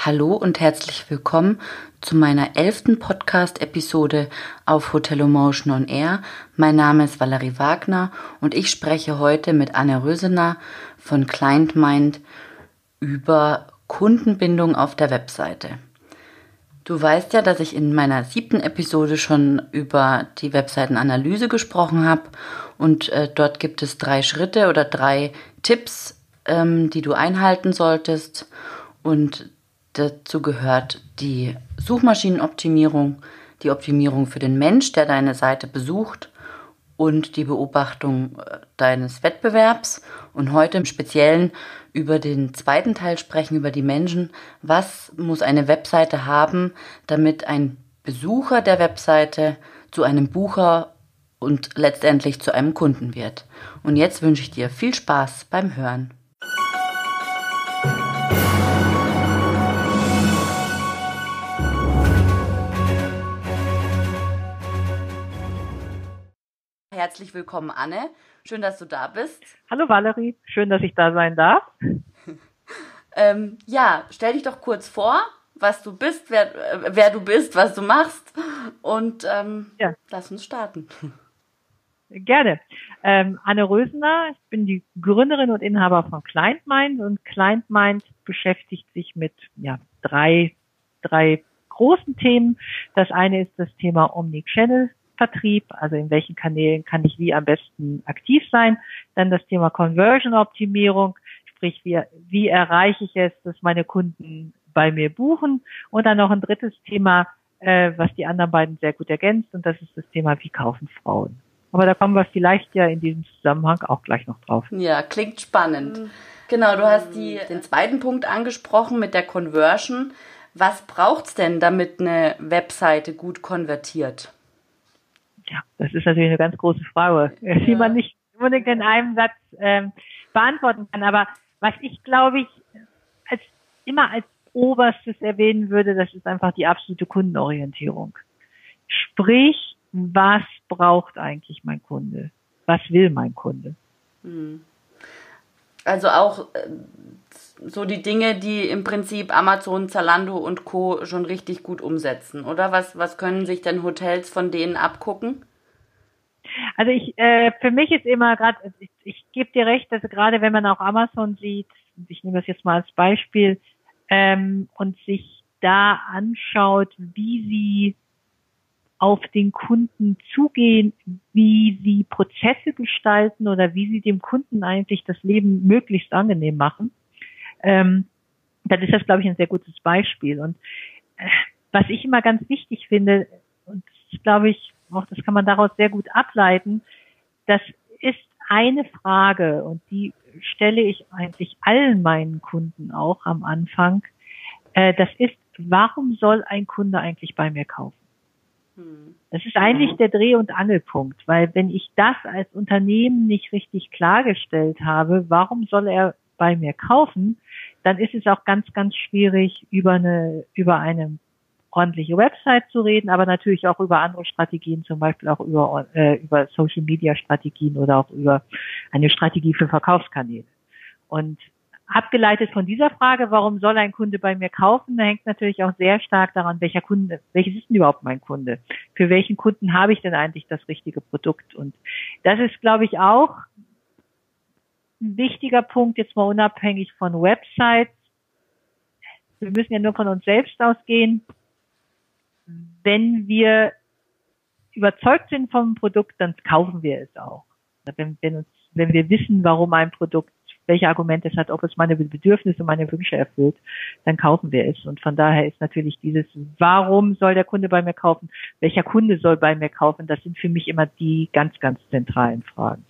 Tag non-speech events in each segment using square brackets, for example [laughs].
Hallo und herzlich willkommen zu meiner elften Podcast-Episode auf Hotel Emotion on Air. Mein Name ist Valerie Wagner und ich spreche heute mit Anne Rösener von Client Mind über Kundenbindung auf der Webseite. Du weißt ja, dass ich in meiner siebten Episode schon über die Webseitenanalyse gesprochen habe und äh, dort gibt es drei Schritte oder drei Tipps, ähm, die du einhalten solltest und Dazu gehört die Suchmaschinenoptimierung, die Optimierung für den Mensch, der deine Seite besucht und die Beobachtung äh, deines Wettbewerbs. Und heute im Speziellen über den zweiten Teil sprechen, über die Menschen. Was muss eine Webseite haben, damit ein Besucher der Webseite zu einem Bucher und letztendlich zu einem Kunden wird? Und jetzt wünsche ich dir viel Spaß beim Hören. Herzlich willkommen, Anne. Schön, dass du da bist. Hallo Valerie, schön, dass ich da sein darf. [laughs] ähm, ja, stell dich doch kurz vor, was du bist, wer, äh, wer du bist, was du machst und ähm, ja. lass uns starten. [laughs] Gerne. Ähm, Anne Rösener, ich bin die Gründerin und Inhaber von ClientMind und ClientMind beschäftigt sich mit ja, drei, drei großen Themen. Das eine ist das Thema Omnichannel Vertrieb, also in welchen Kanälen kann ich wie am besten aktiv sein. Dann das Thema Conversion-Optimierung, sprich wie, wie erreiche ich es, dass meine Kunden bei mir buchen. Und dann noch ein drittes Thema, äh, was die anderen beiden sehr gut ergänzt, und das ist das Thema, wie kaufen Frauen. Aber da kommen wir vielleicht ja in diesem Zusammenhang auch gleich noch drauf. Ja, klingt spannend. Genau, du hast die, den zweiten Punkt angesprochen mit der Conversion. Was braucht's denn, damit eine Webseite gut konvertiert? Ja, das ist natürlich eine ganz große Frage, ja. die man nicht unbedingt in einem Satz ähm, beantworten kann. Aber was ich glaube ich als immer als oberstes erwähnen würde, das ist einfach die absolute Kundenorientierung. Sprich, was braucht eigentlich mein Kunde? Was will mein Kunde? Hm. Also auch äh, so die Dinge, die im Prinzip Amazon, Zalando und Co. schon richtig gut umsetzen, oder? Was, was können sich denn Hotels von denen abgucken? Also ich, äh, für mich ist immer gerade, ich, ich gebe dir recht, dass gerade wenn man auch Amazon sieht, ich nehme das jetzt mal als Beispiel, ähm, und sich da anschaut, wie sie auf den Kunden zugehen, wie sie Prozesse gestalten oder wie sie dem Kunden eigentlich das Leben möglichst angenehm machen, ähm, dann ist das, glaube ich, ein sehr gutes Beispiel. Und äh, was ich immer ganz wichtig finde, und das glaube ich, auch das kann man daraus sehr gut ableiten, das ist eine Frage und die stelle ich eigentlich allen meinen Kunden auch am Anfang. Äh, das ist, warum soll ein Kunde eigentlich bei mir kaufen? Hm. Das ist eigentlich der Dreh- und Angelpunkt, weil wenn ich das als Unternehmen nicht richtig klargestellt habe, warum soll er bei mir kaufen, dann ist es auch ganz, ganz schwierig, über eine, über eine ordentliche Website zu reden, aber natürlich auch über andere Strategien, zum Beispiel auch über, äh, über Social Media Strategien oder auch über eine Strategie für Verkaufskanäle. Und abgeleitet von dieser Frage, warum soll ein Kunde bei mir kaufen, da hängt natürlich auch sehr stark daran, welcher Kunde, welches ist denn überhaupt mein Kunde? Für welchen Kunden habe ich denn eigentlich das richtige Produkt? Und das ist, glaube ich, auch ein wichtiger Punkt, jetzt mal unabhängig von Websites. Wir müssen ja nur von uns selbst ausgehen. Wenn wir überzeugt sind vom Produkt, dann kaufen wir es auch. Wenn, wenn, uns, wenn wir wissen, warum ein Produkt, welche Argumente es hat, ob es meine Bedürfnisse, meine Wünsche erfüllt, dann kaufen wir es. Und von daher ist natürlich dieses, warum soll der Kunde bei mir kaufen, welcher Kunde soll bei mir kaufen, das sind für mich immer die ganz, ganz zentralen Fragen.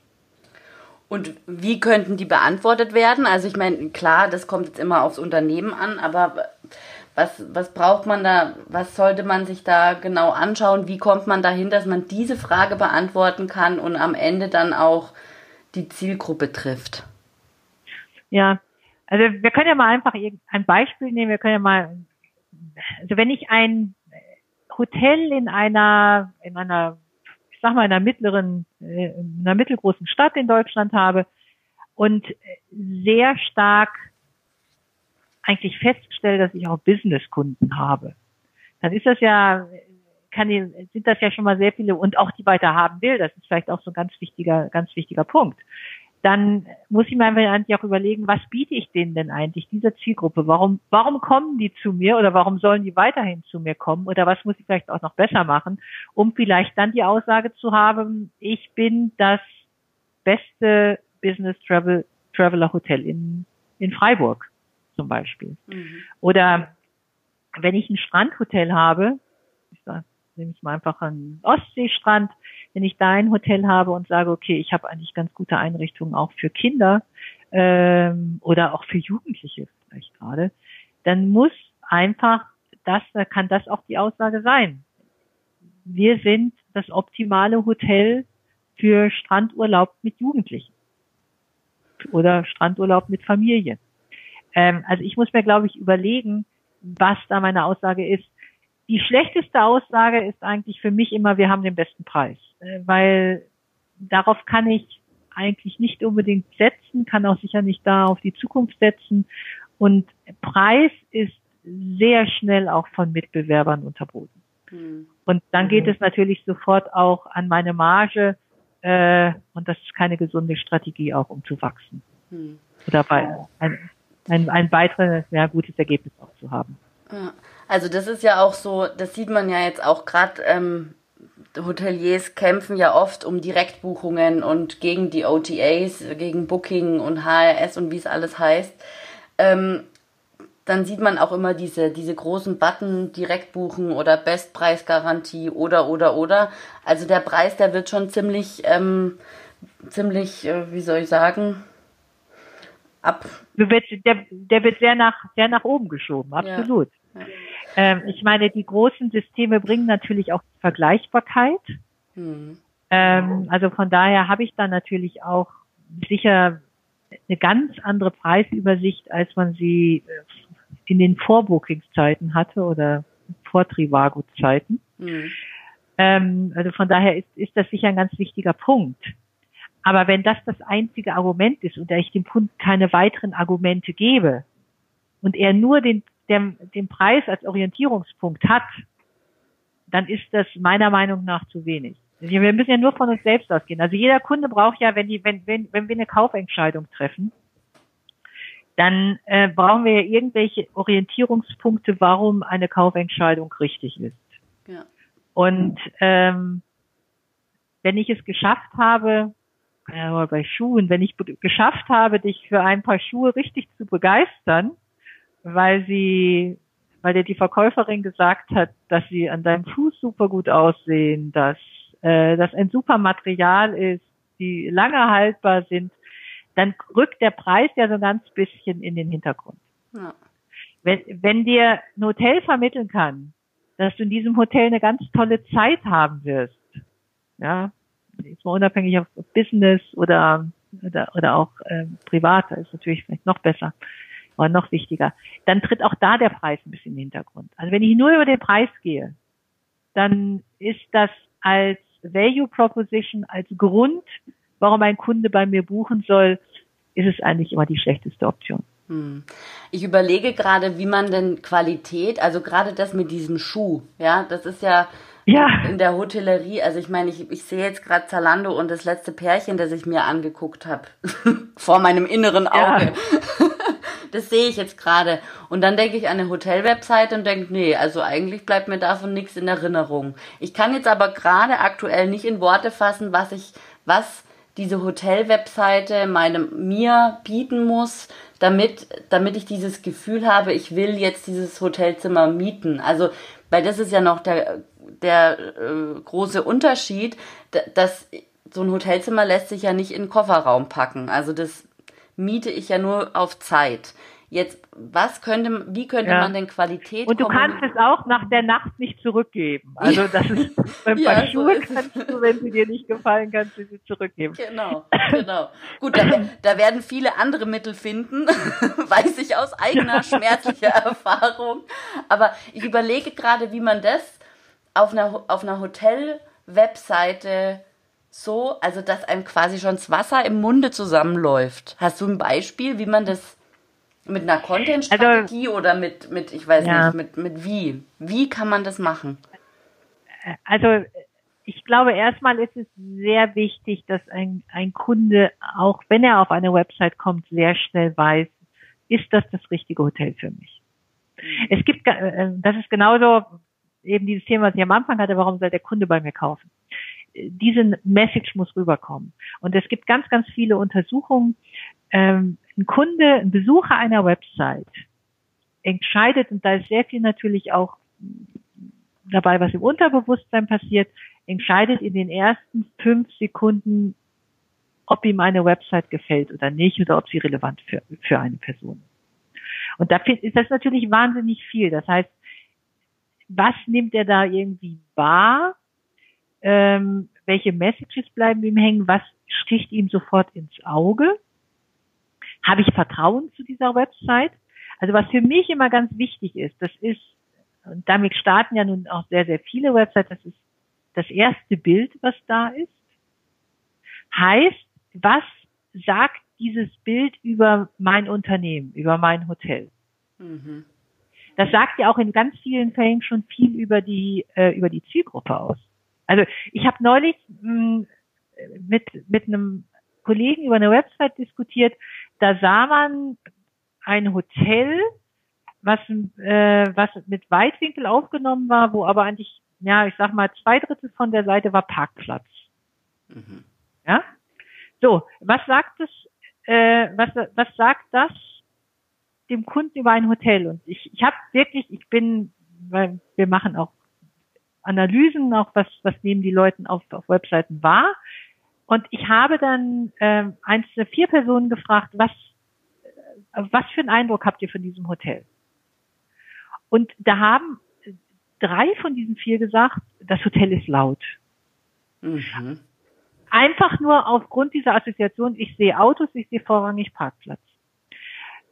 Und wie könnten die beantwortet werden? Also ich meine, klar, das kommt jetzt immer aufs Unternehmen an, aber was, was braucht man da, was sollte man sich da genau anschauen? Wie kommt man dahin, dass man diese Frage beantworten kann und am Ende dann auch die Zielgruppe trifft? Ja, also wir können ja mal einfach ein Beispiel nehmen. Wir können ja mal, also wenn ich ein Hotel in einer, in einer ich sag mal, in einer mittleren, äh, in einer mittelgroßen Stadt in Deutschland habe und sehr stark eigentlich feststelle, dass ich auch Businesskunden habe, dann ist das ja, kann, sind das ja schon mal sehr viele und auch die weiter haben will. Das ist vielleicht auch so ein ganz wichtiger, ganz wichtiger Punkt. Dann muss ich mir einfach eigentlich auch überlegen, was biete ich denen denn eigentlich, dieser Zielgruppe? Warum, warum kommen die zu mir oder warum sollen die weiterhin zu mir kommen? Oder was muss ich vielleicht auch noch besser machen, um vielleicht dann die Aussage zu haben, ich bin das beste Business Travel, Traveler Hotel in, in Freiburg zum Beispiel. Mhm. Oder wenn ich ein Strandhotel habe, ich sage, nehme ich mal einfach einen Ostseestrand, wenn ich da ein Hotel habe und sage, okay, ich habe eigentlich ganz gute Einrichtungen auch für Kinder ähm, oder auch für Jugendliche vielleicht gerade, dann muss einfach das, kann das auch die Aussage sein. Wir sind das optimale Hotel für Strandurlaub mit Jugendlichen oder Strandurlaub mit Familie. Ähm, also ich muss mir, glaube ich, überlegen, was da meine Aussage ist. Die schlechteste Aussage ist eigentlich für mich immer, wir haben den besten Preis, äh, weil darauf kann ich eigentlich nicht unbedingt setzen, kann auch sicher nicht da auf die Zukunft setzen. Und Preis ist sehr schnell auch von Mitbewerbern unterboten. Mhm. Und dann geht es natürlich sofort auch an meine Marge, äh, und das ist keine gesunde Strategie auch, um zu wachsen. Mhm. Oder bei, ein, ein, ein weiteres, ja, gutes Ergebnis auch zu haben. Also das ist ja auch so, das sieht man ja jetzt auch gerade, ähm, Hoteliers kämpfen ja oft um Direktbuchungen und gegen die OTAs, gegen Booking und HRS und wie es alles heißt. Ähm, dann sieht man auch immer diese, diese großen Button Direktbuchen oder Bestpreisgarantie oder oder oder. Also der Preis, der wird schon ziemlich, ähm, ziemlich, äh, wie soll ich sagen, ab. Der wird, der, der wird sehr nach, sehr nach oben geschoben, absolut. Ja. Ja. Ähm, ich meine, die großen Systeme bringen natürlich auch Vergleichbarkeit. Hm. Ähm, also von daher habe ich dann natürlich auch sicher eine ganz andere Preisübersicht, als man sie äh, in den Vorbookings-Zeiten hatte oder vor Trivago-Zeiten. Mhm. Ähm, also von daher ist, ist das sicher ein ganz wichtiger Punkt. Aber wenn das das einzige Argument ist und ich dem Kunden keine weiteren Argumente gebe und er nur den, den, den Preis als Orientierungspunkt hat, dann ist das meiner Meinung nach zu wenig. Wir müssen ja nur von uns selbst ausgehen. Also jeder Kunde braucht ja, wenn die, wenn, wenn, wenn wir eine Kaufentscheidung treffen, dann äh, brauchen wir ja irgendwelche Orientierungspunkte, warum eine Kaufentscheidung richtig ist. Ja. Und ähm, wenn ich es geschafft habe, äh, bei Schuhen, wenn ich geschafft habe, dich für ein paar Schuhe richtig zu begeistern, weil sie, weil dir die Verkäuferin gesagt hat, dass sie an deinem Fuß super gut aussehen, dass äh, das ein super Material ist, die lange haltbar sind, dann rückt der Preis ja so ein ganz bisschen in den Hintergrund. Ja. Wenn, wenn dir ein Hotel vermitteln kann, dass du in diesem Hotel eine ganz tolle Zeit haben wirst, ja, jetzt mal unabhängig auf, Business oder oder, oder auch äh, privat, ist natürlich vielleicht noch besser oder noch wichtiger, dann tritt auch da der Preis ein bisschen in den Hintergrund. Also wenn ich nur über den Preis gehe, dann ist das als Value Proposition, als Grund warum ein Kunde bei mir buchen soll, ist es eigentlich immer die schlechteste Option. Hm. Ich überlege gerade, wie man denn Qualität, also gerade das mit diesem Schuh, ja, das ist ja, ja. in der Hotellerie, also ich meine, ich, ich sehe jetzt gerade Zalando und das letzte Pärchen, das ich mir angeguckt habe, [laughs] vor meinem inneren Auge. Ja. Das sehe ich jetzt gerade. Und dann denke ich an eine Hotelwebseite und denke, nee, also eigentlich bleibt mir davon nichts in Erinnerung. Ich kann jetzt aber gerade aktuell nicht in Worte fassen, was ich, was diese Hotel-Webseite meinem, mir bieten muss, damit, damit ich dieses Gefühl habe, ich will jetzt dieses Hotelzimmer mieten. Also, weil das ist ja noch der, der äh, große Unterschied, dass so ein Hotelzimmer lässt sich ja nicht in den Kofferraum packen. Also das miete ich ja nur auf Zeit. Jetzt, was könnte, wie könnte ja. man denn Qualität Und du kannst es auch nach der Nacht nicht zurückgeben. Also das ist [laughs] [laughs] beim ja, Schuhe so kannst du, wenn sie dir nicht gefallen, kannst du sie zurückgeben. Genau, genau. Gut, da, da werden viele andere Mittel finden, [laughs] weiß ich aus eigener schmerzlicher Erfahrung. Aber ich überlege gerade, wie man das auf einer, auf einer Hotel-Webseite so, also dass einem quasi schon das Wasser im Munde zusammenläuft. Hast du ein Beispiel, wie man das Mit einer Content-Strategie also, oder mit, mit, ich weiß ja. nicht, mit, mit wie? Wie kann man das machen? Also ich glaube, erstmal ist es sehr wichtig, dass ein, ein Kunde, auch wenn er auf eine Website kommt, sehr schnell weiß, ist das das richtige Hotel für mich? Mhm. Es gibt, äh, das ist genauso eben dieses Thema, was ich am Anfang hatte, warum soll der Kunde bei mir kaufen? Diese Message muss rüberkommen. Und es gibt ganz, ganz viele Untersuchungen. Ähm, ein Kunde, ein Besucher einer Website entscheidet, und da ist sehr viel natürlich auch dabei, was im Unterbewusstsein passiert, entscheidet in den ersten fünf Sekunden, ob ihm eine Website gefällt oder nicht oder ob sie relevant für, für eine Person ist. Und da ist das natürlich wahnsinnig viel. Das heißt, was nimmt er da irgendwie wahr? Ähm, welche Messages bleiben ihm hängen? Was sticht ihm sofort ins Auge? Habe ich Vertrauen zu dieser Website? Also was für mich immer ganz wichtig ist, das ist, und damit starten ja nun auch sehr, sehr viele Websites, das ist das erste Bild, was da ist, heißt, was sagt dieses Bild über mein Unternehmen, über mein Hotel? Mhm. Das sagt ja auch in ganz vielen Fällen schon viel über die äh, über die Zielgruppe aus. Also ich habe neulich mh, hm, mit mit einem Kollegen über eine Website diskutiert. Da sah man ein Hotel, was äh, was mit Weitwinkel aufgenommen war, wo aber eigentlich ja, ich sag mal, zwei Drittel von der Seite war Parkplatz. Mhm. Ja? So, was sagt es, äh, was, was sagt das dem Kunden über ein Hotel? Und ich, ich habe wirklich, ich bin, weil wir machen auch Analysen, auch was, was nehmen die Leute auf, auf Webseiten wahr. Und ich habe dann ähm, einzelne vier Personen gefragt, was, was für einen Eindruck habt ihr von diesem Hotel? Und da haben drei von diesen vier gesagt, das Hotel ist laut. Mhm. Einfach nur aufgrund dieser Assoziation, ich sehe Autos, ich sehe vorrangig Parkplatz.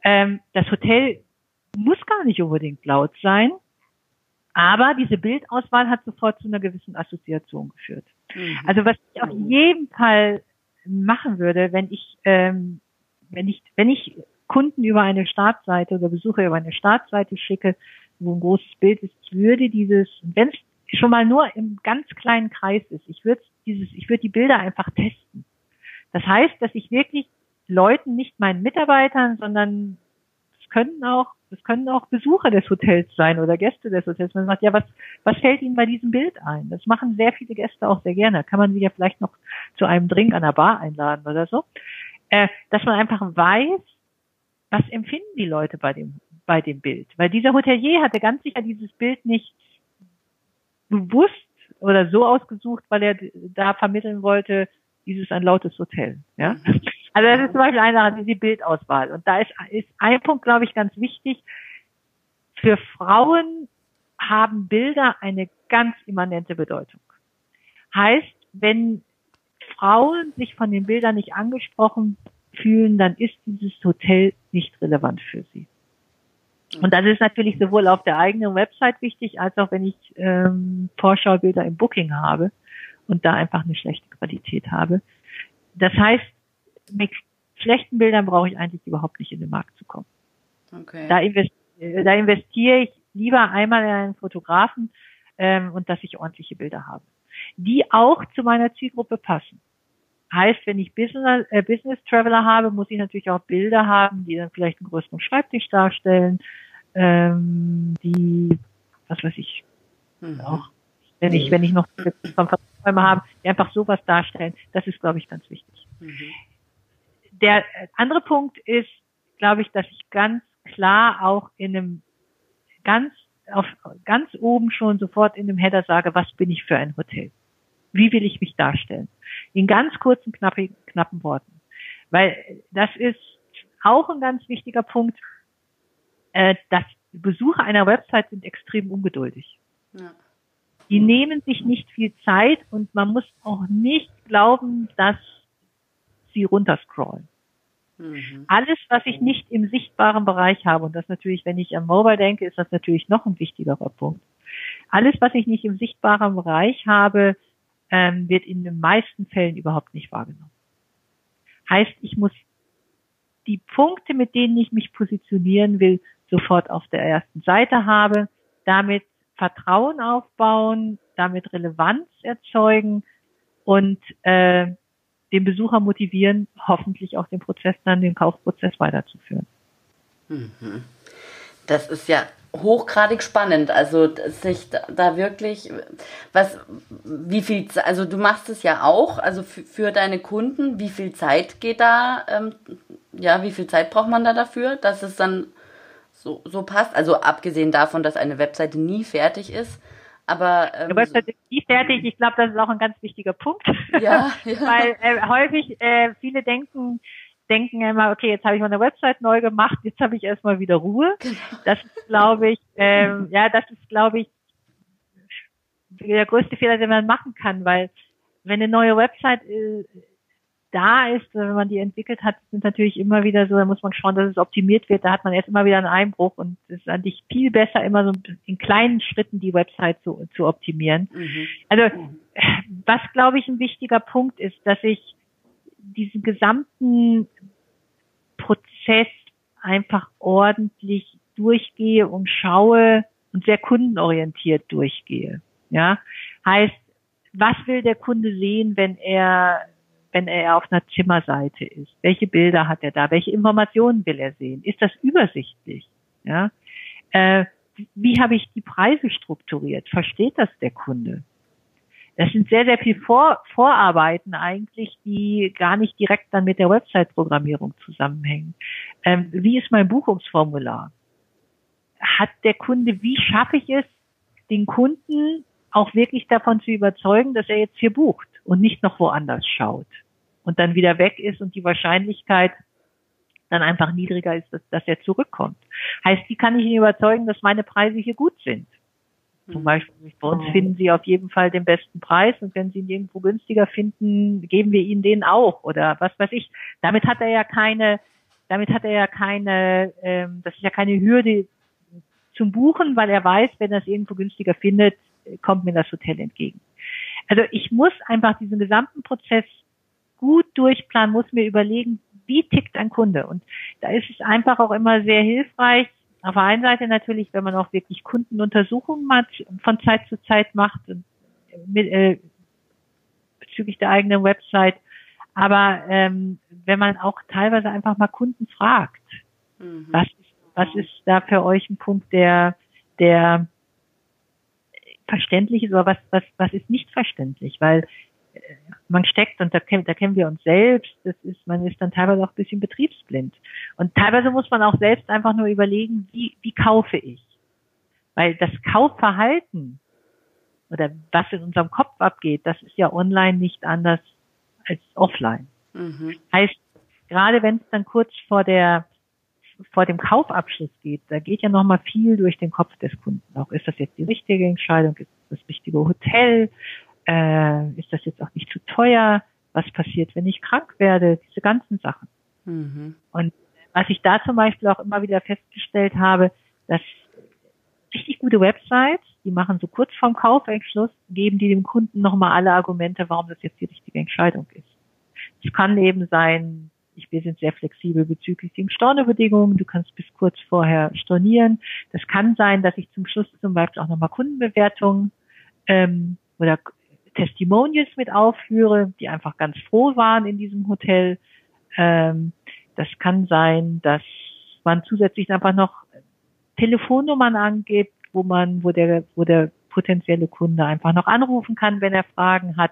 Ähm, das Hotel muss gar nicht unbedingt laut sein, aber diese Bildauswahl hat sofort zu einer gewissen Assoziation geführt. Mhm. Also was ich auf jeden Fall machen würde, wenn ich, ähm, wenn ich, wenn ich Kunden über eine Startseite oder Besucher über eine Startseite schicke, wo ein großes Bild ist, ich würde dieses, wenn es schon mal nur im ganz kleinen Kreis ist, ich würde dieses, ich würde die Bilder einfach testen. Das heißt, dass ich wirklich Leuten, nicht meinen Mitarbeitern, sondern es können auch, es können auch Besucher des Hotels sein oder Gäste des Hotels. Man sagt, ja, was, was fällt Ihnen bei diesem Bild ein? Das machen sehr viele Gäste auch sehr gerne. Kann man sie ja vielleicht noch zu einem Drink an der Bar einladen oder so. Äh, dass man einfach weiß, was empfinden die Leute bei dem bei dem Bild. Weil dieser Hotelier hatte ganz sicher dieses Bild nicht bewusst oder so ausgesucht, weil er da vermitteln wollte, dieses ein lautes Hotel. Ja? Also das ist zum Beispiel eine die Bildauswahl. Und da ist, ist ein Punkt, glaube ich, ganz wichtig. Für Frauen haben Bilder eine ganz immanente Bedeutung. Heißt, wenn Frauen sich von den Bildern nicht angesprochen fühlen, dann ist dieses Hotel nicht relevant für sie. Und das ist natürlich sowohl auf der eigenen Website wichtig, als auch wenn ich ähm, Vorschaubilder im Booking habe und da einfach eine schlechte Qualität habe. Das heißt, mit schlechten Bildern brauche ich eigentlich überhaupt nicht in den Markt zu kommen. Okay. Da, invest äh, da investiere ich lieber einmal in einen Fotografen ähm, und dass ich ordentliche Bilder habe, die auch zu meiner Zielgruppe passen. Heißt, wenn ich Business, äh, Business Traveler habe, muss ich natürlich auch Bilder haben, die dann vielleicht einen größeren Schreibtisch darstellen, ähm, die, was weiß ich, mhm. auch, wenn ich, wenn ich noch Konferenzräume habe, die einfach sowas darstellen, das ist, glaube ich, ganz wichtig. Mhm. Der andere Punkt ist, glaube ich, dass ich ganz klar auch in einem ganz auf ganz oben schon sofort in dem Header sage, was bin ich für ein Hotel? Wie will ich mich darstellen? In ganz kurzen, knappen, knappen Worten. Weil das ist auch ein ganz wichtiger Punkt, äh, dass Besucher einer Website sind extrem ungeduldig. Ja. Die nehmen sich nicht viel Zeit und man muss auch nicht glauben, dass sie runterscrollen. Mhm. Alles, was ich nicht im sichtbaren Bereich habe, und das natürlich, wenn ich an Mobile denke, ist das natürlich noch ein wichtigerer Punkt. Alles, was ich nicht im sichtbaren Bereich habe, ähm, wird in den meisten Fällen überhaupt nicht wahrgenommen. Heißt, ich muss die Punkte, mit denen ich mich positionieren will, sofort auf der ersten Seite habe, damit Vertrauen aufbauen, damit Relevanz erzeugen und äh, den Besucher motivieren, hoffentlich auch den Prozess dann, den Kaufprozess weiterzuführen. Mhm. Das ist ja hochgradig spannend. Also sich da wirklich, was, wie viel, also du machst es ja auch, also für, deine Kunden, wie viel Zeit geht da, ähm, ja, wie viel Zeit braucht man da dafür, dass es dann so, so passt? Also abgesehen davon, dass eine Webseite nie fertig ist, aber ähm, die Webseite ist nie fertig. Ich glaube, das ist auch ein ganz wichtiger Punkt, ja, ja. [laughs] weil äh, häufig äh, viele denken, denken immer, okay, jetzt habe ich meine Website neu gemacht, jetzt habe ich erstmal wieder Ruhe. Genau. Das ist, glaube ich, ähm, ja, das ist, glaube ich, der größte Fehler, den man machen kann, weil wenn eine neue Website äh, da ist, wenn man die entwickelt hat, sind natürlich immer wieder so, da muss man schauen, dass es optimiert wird, da hat man jetzt immer wieder einen Einbruch und es ist eigentlich viel besser, immer so in kleinen Schritten die Website zu, zu optimieren. Mhm. Also, was glaube ich ein wichtiger Punkt ist, dass ich diesen gesamten Prozess einfach ordentlich durchgehe und schaue und sehr kundenorientiert durchgehe. Ja, heißt, was will der Kunde sehen, wenn er wenn er auf einer Zimmerseite ist? Welche Bilder hat er da? Welche Informationen will er sehen? Ist das übersichtlich? Ja, äh, wie habe ich die Preise strukturiert? Versteht das der Kunde? Das sind sehr, sehr viel Vor Vorarbeiten eigentlich, die gar nicht direkt dann mit der Website-Programmierung zusammenhängen. Ähm, wie ist mein Buchungsformular? Hat der Kunde, wie schaffe ich es, den Kunden auch wirklich davon zu überzeugen, dass er jetzt hier bucht und nicht noch woanders schaut und dann wieder weg ist und die Wahrscheinlichkeit dann einfach niedriger ist, dass, dass er zurückkommt. Heißt, wie kann ich ihn überzeugen, dass meine Preise hier gut sind? Zum mhm. Beispiel bei uns finden Sie auf jeden Fall den besten Preis und wenn Sie ihn irgendwo günstiger finden, geben wir Ihnen den auch oder was weiß ich. Damit hat er ja keine, damit hat er ja keine, ähm, das ist ja keine Hürde zum Buchen, weil er weiß, wenn er es irgendwo günstiger findet, kommt mir das Hotel entgegen. Also ich muss einfach diesen gesamten Prozess gut durchplanen, muss mir überlegen, wie tickt ein Kunde. Und da ist es einfach auch immer sehr hilfreich, auf der einen Seite natürlich, wenn man auch wirklich Kundenuntersuchungen hat, von Zeit zu Zeit macht, mit, äh, bezüglich der eigenen Website, aber ähm, wenn man auch teilweise einfach mal Kunden fragt, mhm. was, was ist da für euch ein Punkt, der, der verständlich ist, oder was, was, was ist nicht verständlich, weil man steckt und da kennen, da kennen wir uns selbst, das ist, man ist dann teilweise auch ein bisschen betriebsblind. Und teilweise muss man auch selbst einfach nur überlegen, wie, wie kaufe ich? Weil das Kaufverhalten oder was in unserem Kopf abgeht, das ist ja online nicht anders als offline. Mhm. Heißt, gerade wenn es dann kurz vor der vor dem Kaufabschluss geht, da geht ja nochmal viel durch den Kopf des Kunden. Auch ist das jetzt die richtige Entscheidung, ist das richtige Hotel, äh, ist das jetzt auch nicht zu teuer? Was passiert, wenn ich krank werde? Diese ganzen Sachen. Mhm. Und was ich da zum Beispiel auch immer wieder festgestellt habe, dass richtig gute Websites, die machen so kurz vorm Kaufentschluss, geben die dem Kunden nochmal alle Argumente, warum das jetzt die richtige Entscheidung ist. Es kann eben sein, ich, wir sind sehr flexibel bezüglich den Stornobedingungen. Du kannst bis kurz vorher stornieren. Das kann sein, dass ich zum Schluss zum Beispiel auch nochmal Kundenbewertungen ähm, oder Testimonials mit aufführe, die einfach ganz froh waren in diesem Hotel. Ähm, das kann sein, dass man zusätzlich einfach noch Telefonnummern angibt, wo man, wo der, wo der potenzielle Kunde einfach noch anrufen kann, wenn er Fragen hat.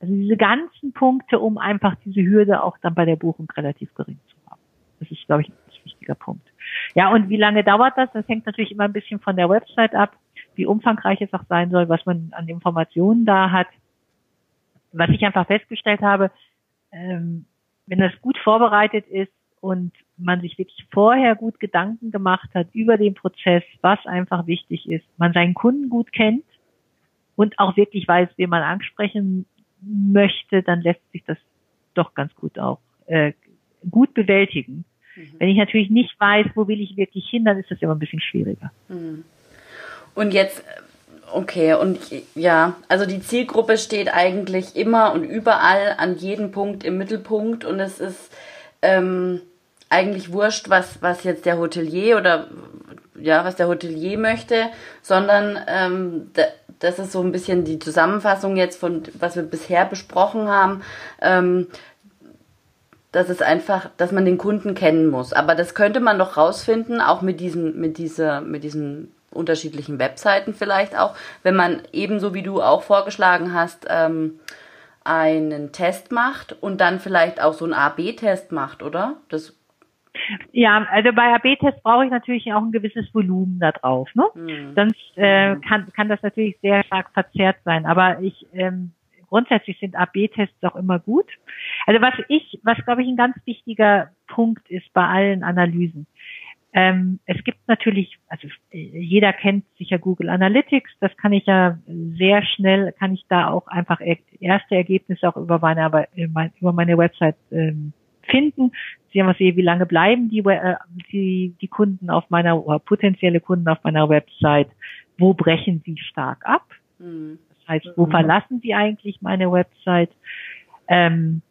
Also diese ganzen Punkte, um einfach diese Hürde auch dann bei der Buchung relativ gering zu haben. Das ist, glaube ich, ein wichtiger Punkt. Ja, und wie lange dauert das? Das hängt natürlich immer ein bisschen von der Website ab, wie umfangreich es auch sein soll, was man an Informationen da hat was ich einfach festgestellt habe, ähm, wenn das gut vorbereitet ist und man sich wirklich vorher gut Gedanken gemacht hat über den Prozess, was einfach wichtig ist, man seinen Kunden gut kennt und auch wirklich weiß, wen man ansprechen möchte, dann lässt sich das doch ganz gut auch äh, gut bewältigen. Mhm. Wenn ich natürlich nicht weiß, wo will ich wirklich hin, dann ist das immer ein bisschen schwieriger. Mhm. Und jetzt Okay, und ja, also die Zielgruppe steht eigentlich immer und überall an jedem Punkt im Mittelpunkt und es ist, ähm, eigentlich wurscht, was, was jetzt der Hotelier oder ja, was der Hotelier möchte, sondern ähm, das ist so ein bisschen die Zusammenfassung jetzt von, was wir bisher besprochen haben. Ähm, dass es einfach, dass man den Kunden kennen muss. Aber das könnte man doch rausfinden, auch mit diesen, mit dieser, mit diesen unterschiedlichen Webseiten vielleicht auch, wenn man ebenso wie du auch vorgeschlagen hast, ähm, einen Test macht und dann vielleicht auch so einen A-B-Test macht, oder? Das ja, also bei AB-Tests brauche ich natürlich auch ein gewisses Volumen da drauf. Ne? Mhm. Sonst äh, kann, kann das natürlich sehr stark verzerrt sein. Aber ich ähm, grundsätzlich sind AB-Tests auch immer gut. Also was ich, was glaube ich ein ganz wichtiger Punkt ist bei allen Analysen. Ähm, es gibt natürlich, also jeder kennt sicher Google Analytics, das kann ich ja sehr schnell, kann ich da auch einfach erste Ergebnisse auch über meine, über meine Website ähm, finden. Sie haben sehen, wie lange bleiben die, äh, die, die Kunden auf meiner, oder potenzielle Kunden auf meiner Website, wo brechen sie stark ab? Mhm. Das heißt, wo mhm. verlassen sie eigentlich meine Website? Ähm,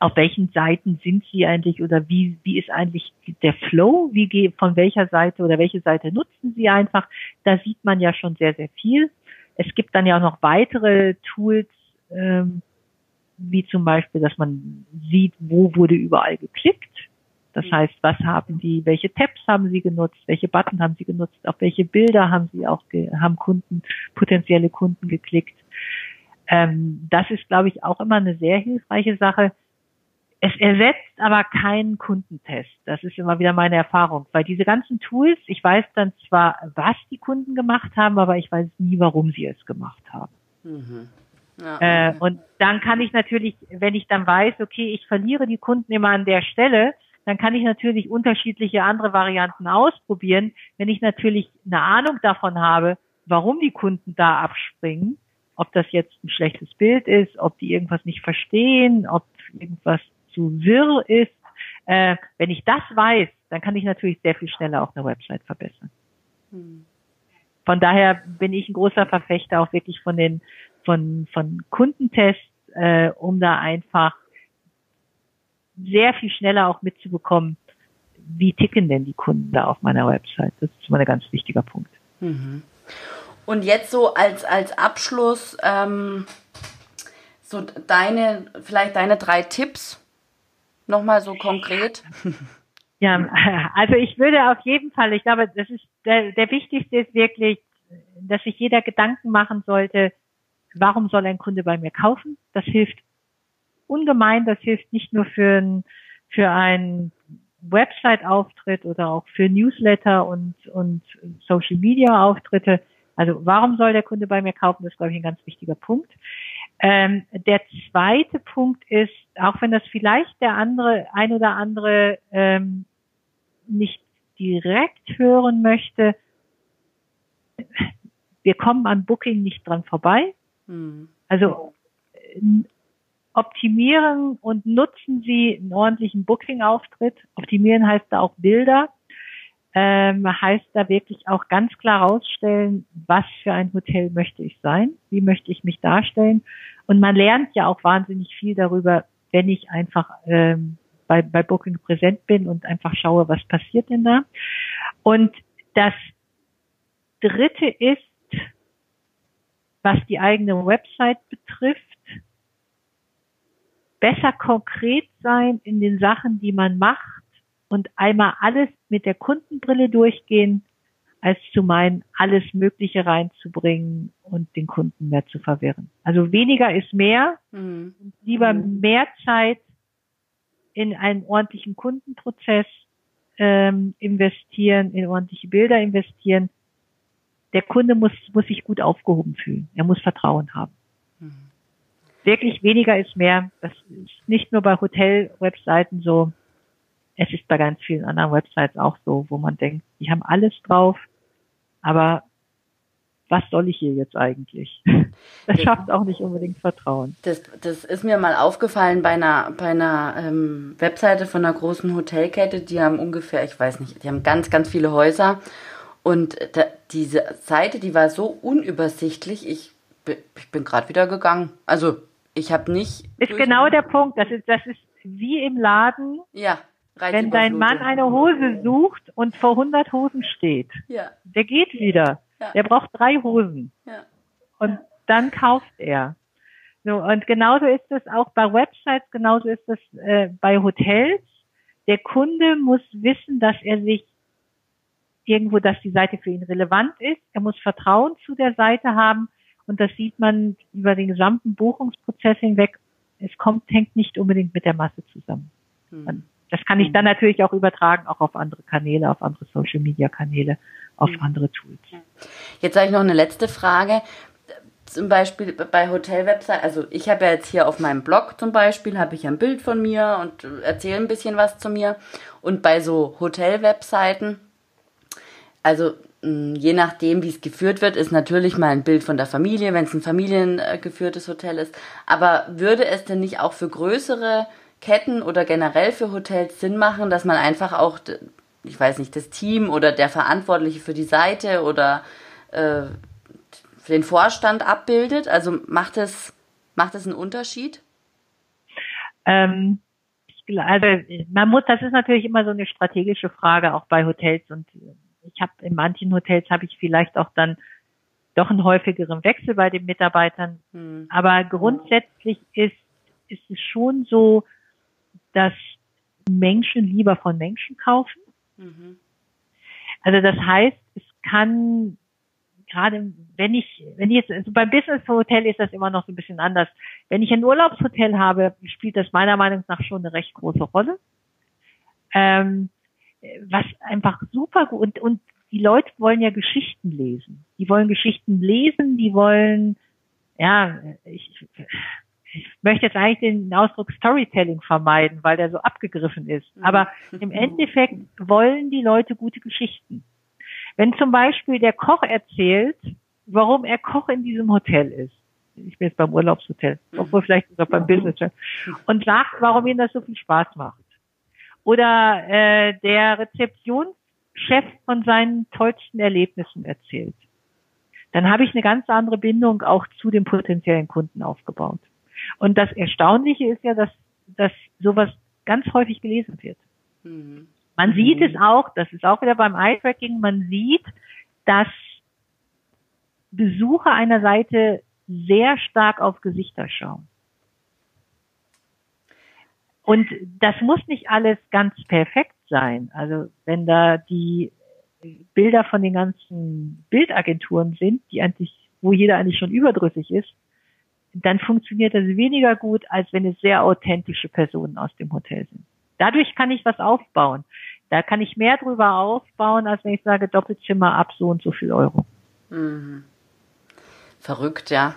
auf welchen Seiten sind sie eigentlich oder wie, wie ist eigentlich der Flow? Wie geht, von welcher Seite oder welche Seite nutzen sie einfach? Da sieht man ja schon sehr, sehr viel. Es gibt dann ja auch noch weitere Tools, ähm, wie zum Beispiel, dass man sieht, wo wurde überall geklickt. Das mhm. heißt, was haben die, welche Tabs haben sie genutzt, welche Button haben sie genutzt, auf welche Bilder haben sie auch, haben Kunden, potenzielle Kunden geklickt. Ähm, das ist, glaube ich, auch immer eine sehr hilfreiche Sache. Es ersetzt aber keinen Kundentest. Das ist immer wieder meine Erfahrung, weil diese ganzen Tools, ich weiß dann zwar, was die Kunden gemacht haben, aber ich weiß nie, warum sie es gemacht haben. Mhm. Ja, äh, und dann kann ich natürlich, wenn ich dann weiß, okay, ich verliere die Kunden immer an der Stelle, dann kann ich natürlich unterschiedliche andere Varianten ausprobieren. Wenn ich natürlich eine Ahnung davon habe, warum die Kunden da abspringen, ob das jetzt ein schlechtes Bild ist, ob die irgendwas nicht verstehen, ob irgendwas zu wirr ist. Äh, wenn ich das weiß, dann kann ich natürlich sehr viel schneller auch eine Website verbessern. Hm. Von daher bin ich ein großer Verfechter auch wirklich von den von, von Kundentests, äh, um da einfach sehr viel schneller auch mitzubekommen, wie ticken denn die Kunden da auf meiner Website. Das ist mal ein ganz wichtiger Punkt. Mhm. Und jetzt so als, als Abschluss, ähm, so deine, vielleicht deine drei Tipps, nochmal so konkret. [laughs] Ja, also ich würde auf jeden Fall, ich glaube, das ist der, der wichtigste ist wirklich, dass sich jeder Gedanken machen sollte, warum soll ein Kunde bei mir kaufen? Das hilft ungemein, das hilft nicht nur für ein, für einen Website-Auftritt oder auch für Newsletter und, und Social-Media-Auftritte. Also warum soll der Kunde bei mir kaufen? Das ist, glaube ich, ein ganz wichtiger Punkt. Ähm, der zweite Punkt ist, auch wenn das vielleicht der andere, ein oder andere ähm, nicht direkt hören möchte, wir kommen an Booking nicht dran vorbei. Hm. Also optimieren und nutzen Sie einen ordentlichen Booking-Auftritt. Optimieren heißt da auch Bilder. Ähm, heißt da wirklich auch ganz klar rausstellen, was für ein Hotel möchte ich sein, wie möchte ich mich darstellen. Und man lernt ja auch wahnsinnig viel darüber, wenn ich einfach ähm, bei, bei Booking präsent bin und einfach schaue, was passiert denn da. Und das Dritte ist, was die eigene Website betrifft, besser konkret sein in den Sachen, die man macht und einmal alles mit der Kundenbrille durchgehen, als zu meinen, alles Mögliche reinzubringen und den Kunden mehr zu verwirren. Also weniger ist mehr, mhm. lieber mhm. mehr Zeit in einen ordentlichen Kundenprozess ähm, investieren, in ordentliche Bilder investieren, der Kunde muss, muss sich gut aufgehoben fühlen. Er muss Vertrauen haben. Mhm. Wirklich weniger ist mehr. Das ist nicht nur bei Hotel-Webseiten so. Es ist bei ganz vielen anderen Websites auch so, wo man denkt, die haben alles drauf, aber was soll ich hier jetzt eigentlich? [laughs] Das schafft auch nicht unbedingt Vertrauen. Das, das ist mir mal aufgefallen bei einer, bei einer ähm, Webseite von einer großen Hotelkette, die haben ungefähr, ich weiß nicht, die haben ganz, ganz viele Häuser und da, diese Seite, die war so unübersichtlich, ich, ich bin gerade wieder gegangen. Also ich habe nicht. Ist genau der Punkt. Das ist, das ist wie im Laden. Ja, Wenn dein Mann eine Hose sucht und vor 100 Hosen steht, ja. der geht wieder. Ja. Der braucht drei Hosen. Ja. Und dann kauft er. So, und genauso ist es auch bei Websites, genauso ist es äh, bei Hotels. Der Kunde muss wissen, dass er sich irgendwo, dass die Seite für ihn relevant ist. Er muss Vertrauen zu der Seite haben. Und das sieht man über den gesamten Buchungsprozess hinweg. Es kommt, hängt nicht unbedingt mit der Masse zusammen. Hm. Das kann ich dann natürlich auch übertragen, auch auf andere Kanäle, auf andere Social Media Kanäle, auf hm. andere Tools. Jetzt habe ich noch eine letzte Frage. Zum Beispiel bei Hotelwebseiten, also ich habe ja jetzt hier auf meinem Blog zum Beispiel, habe ich ein Bild von mir und erzähle ein bisschen was zu mir. Und bei so Hotelwebseiten, also hm, je nachdem, wie es geführt wird, ist natürlich mal ein Bild von der Familie, wenn es ein familiengeführtes Hotel ist. Aber würde es denn nicht auch für größere Ketten oder generell für Hotels Sinn machen, dass man einfach auch, ich weiß nicht, das Team oder der Verantwortliche für die Seite oder äh, für den Vorstand abbildet? Also macht es, macht es einen Unterschied? Ähm, also man muss, das ist natürlich immer so eine strategische Frage, auch bei Hotels und ich habe in manchen Hotels habe ich vielleicht auch dann doch einen häufigeren Wechsel bei den Mitarbeitern. Hm. Aber grundsätzlich ist, ist es schon so, dass Menschen lieber von Menschen kaufen. Mhm. Also das heißt, es kann gerade wenn ich, wenn ich jetzt, also beim Business Hotel ist das immer noch so ein bisschen anders. Wenn ich ein Urlaubshotel habe, spielt das meiner Meinung nach schon eine recht große Rolle. Ähm, was einfach super gut und, und die Leute wollen ja Geschichten lesen. Die wollen Geschichten lesen, die wollen, ja, ich, ich möchte jetzt eigentlich den Ausdruck Storytelling vermeiden, weil der so abgegriffen ist. Mhm. Aber im Endeffekt wollen die Leute gute Geschichten. Wenn zum Beispiel der Koch erzählt, warum er Koch in diesem Hotel ist, ich bin jetzt beim Urlaubshotel, mhm. obwohl vielleicht sogar beim Business, und sagt, warum ihm das so viel Spaß macht. Oder äh, der Rezeptionschef von seinen tollsten Erlebnissen erzählt. Dann habe ich eine ganz andere Bindung auch zu dem potenziellen Kunden aufgebaut. Und das Erstaunliche ist ja, dass, dass sowas ganz häufig gelesen wird. Mhm. Man sieht mhm. es auch, das ist auch wieder beim Eye-Tracking, man sieht, dass Besucher einer Seite sehr stark auf Gesichter schauen. Und das muss nicht alles ganz perfekt sein. Also wenn da die Bilder von den ganzen Bildagenturen sind, die eigentlich, wo jeder eigentlich schon überdrüssig ist, dann funktioniert das weniger gut, als wenn es sehr authentische Personen aus dem Hotel sind. Dadurch kann ich was aufbauen. Da kann ich mehr drüber aufbauen, als wenn ich sage, Doppelzimmer ab so und so viel Euro. Mhm. Verrückt, ja.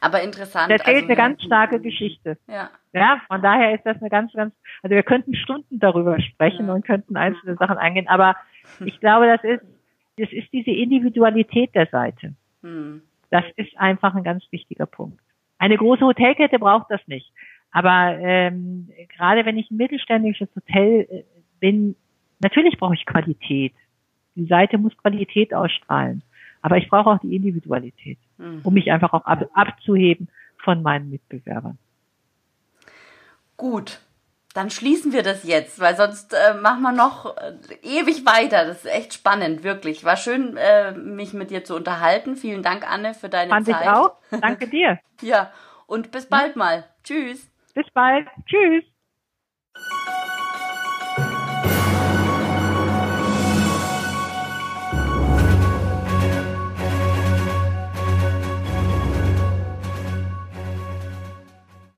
Aber interessant. Das erzählt also, eine ganz starke Geschichte. Ja. Ja, von daher ist das eine ganz, ganz, also wir könnten Stunden darüber sprechen ja. und könnten einzelne Sachen eingehen, aber [laughs] ich glaube, das ist, das ist diese Individualität der Seite. Mhm. Das ist einfach ein ganz wichtiger Punkt. Eine große Hotelkette braucht das nicht. Aber ähm, gerade wenn ich ein mittelständisches Hotel äh, bin, natürlich brauche ich Qualität. Die Seite muss Qualität ausstrahlen. Aber ich brauche auch die Individualität, mhm. um mich einfach auch ab, abzuheben von meinen Mitbewerbern. Gut, dann schließen wir das jetzt, weil sonst äh, machen wir noch äh, ewig weiter. Das ist echt spannend, wirklich. War schön, äh, mich mit dir zu unterhalten. Vielen Dank, Anne, für deine Fand Zeit. Ich auch. Danke dir. [laughs] ja, und bis bald mal. Tschüss. Bis bald. Tschüss.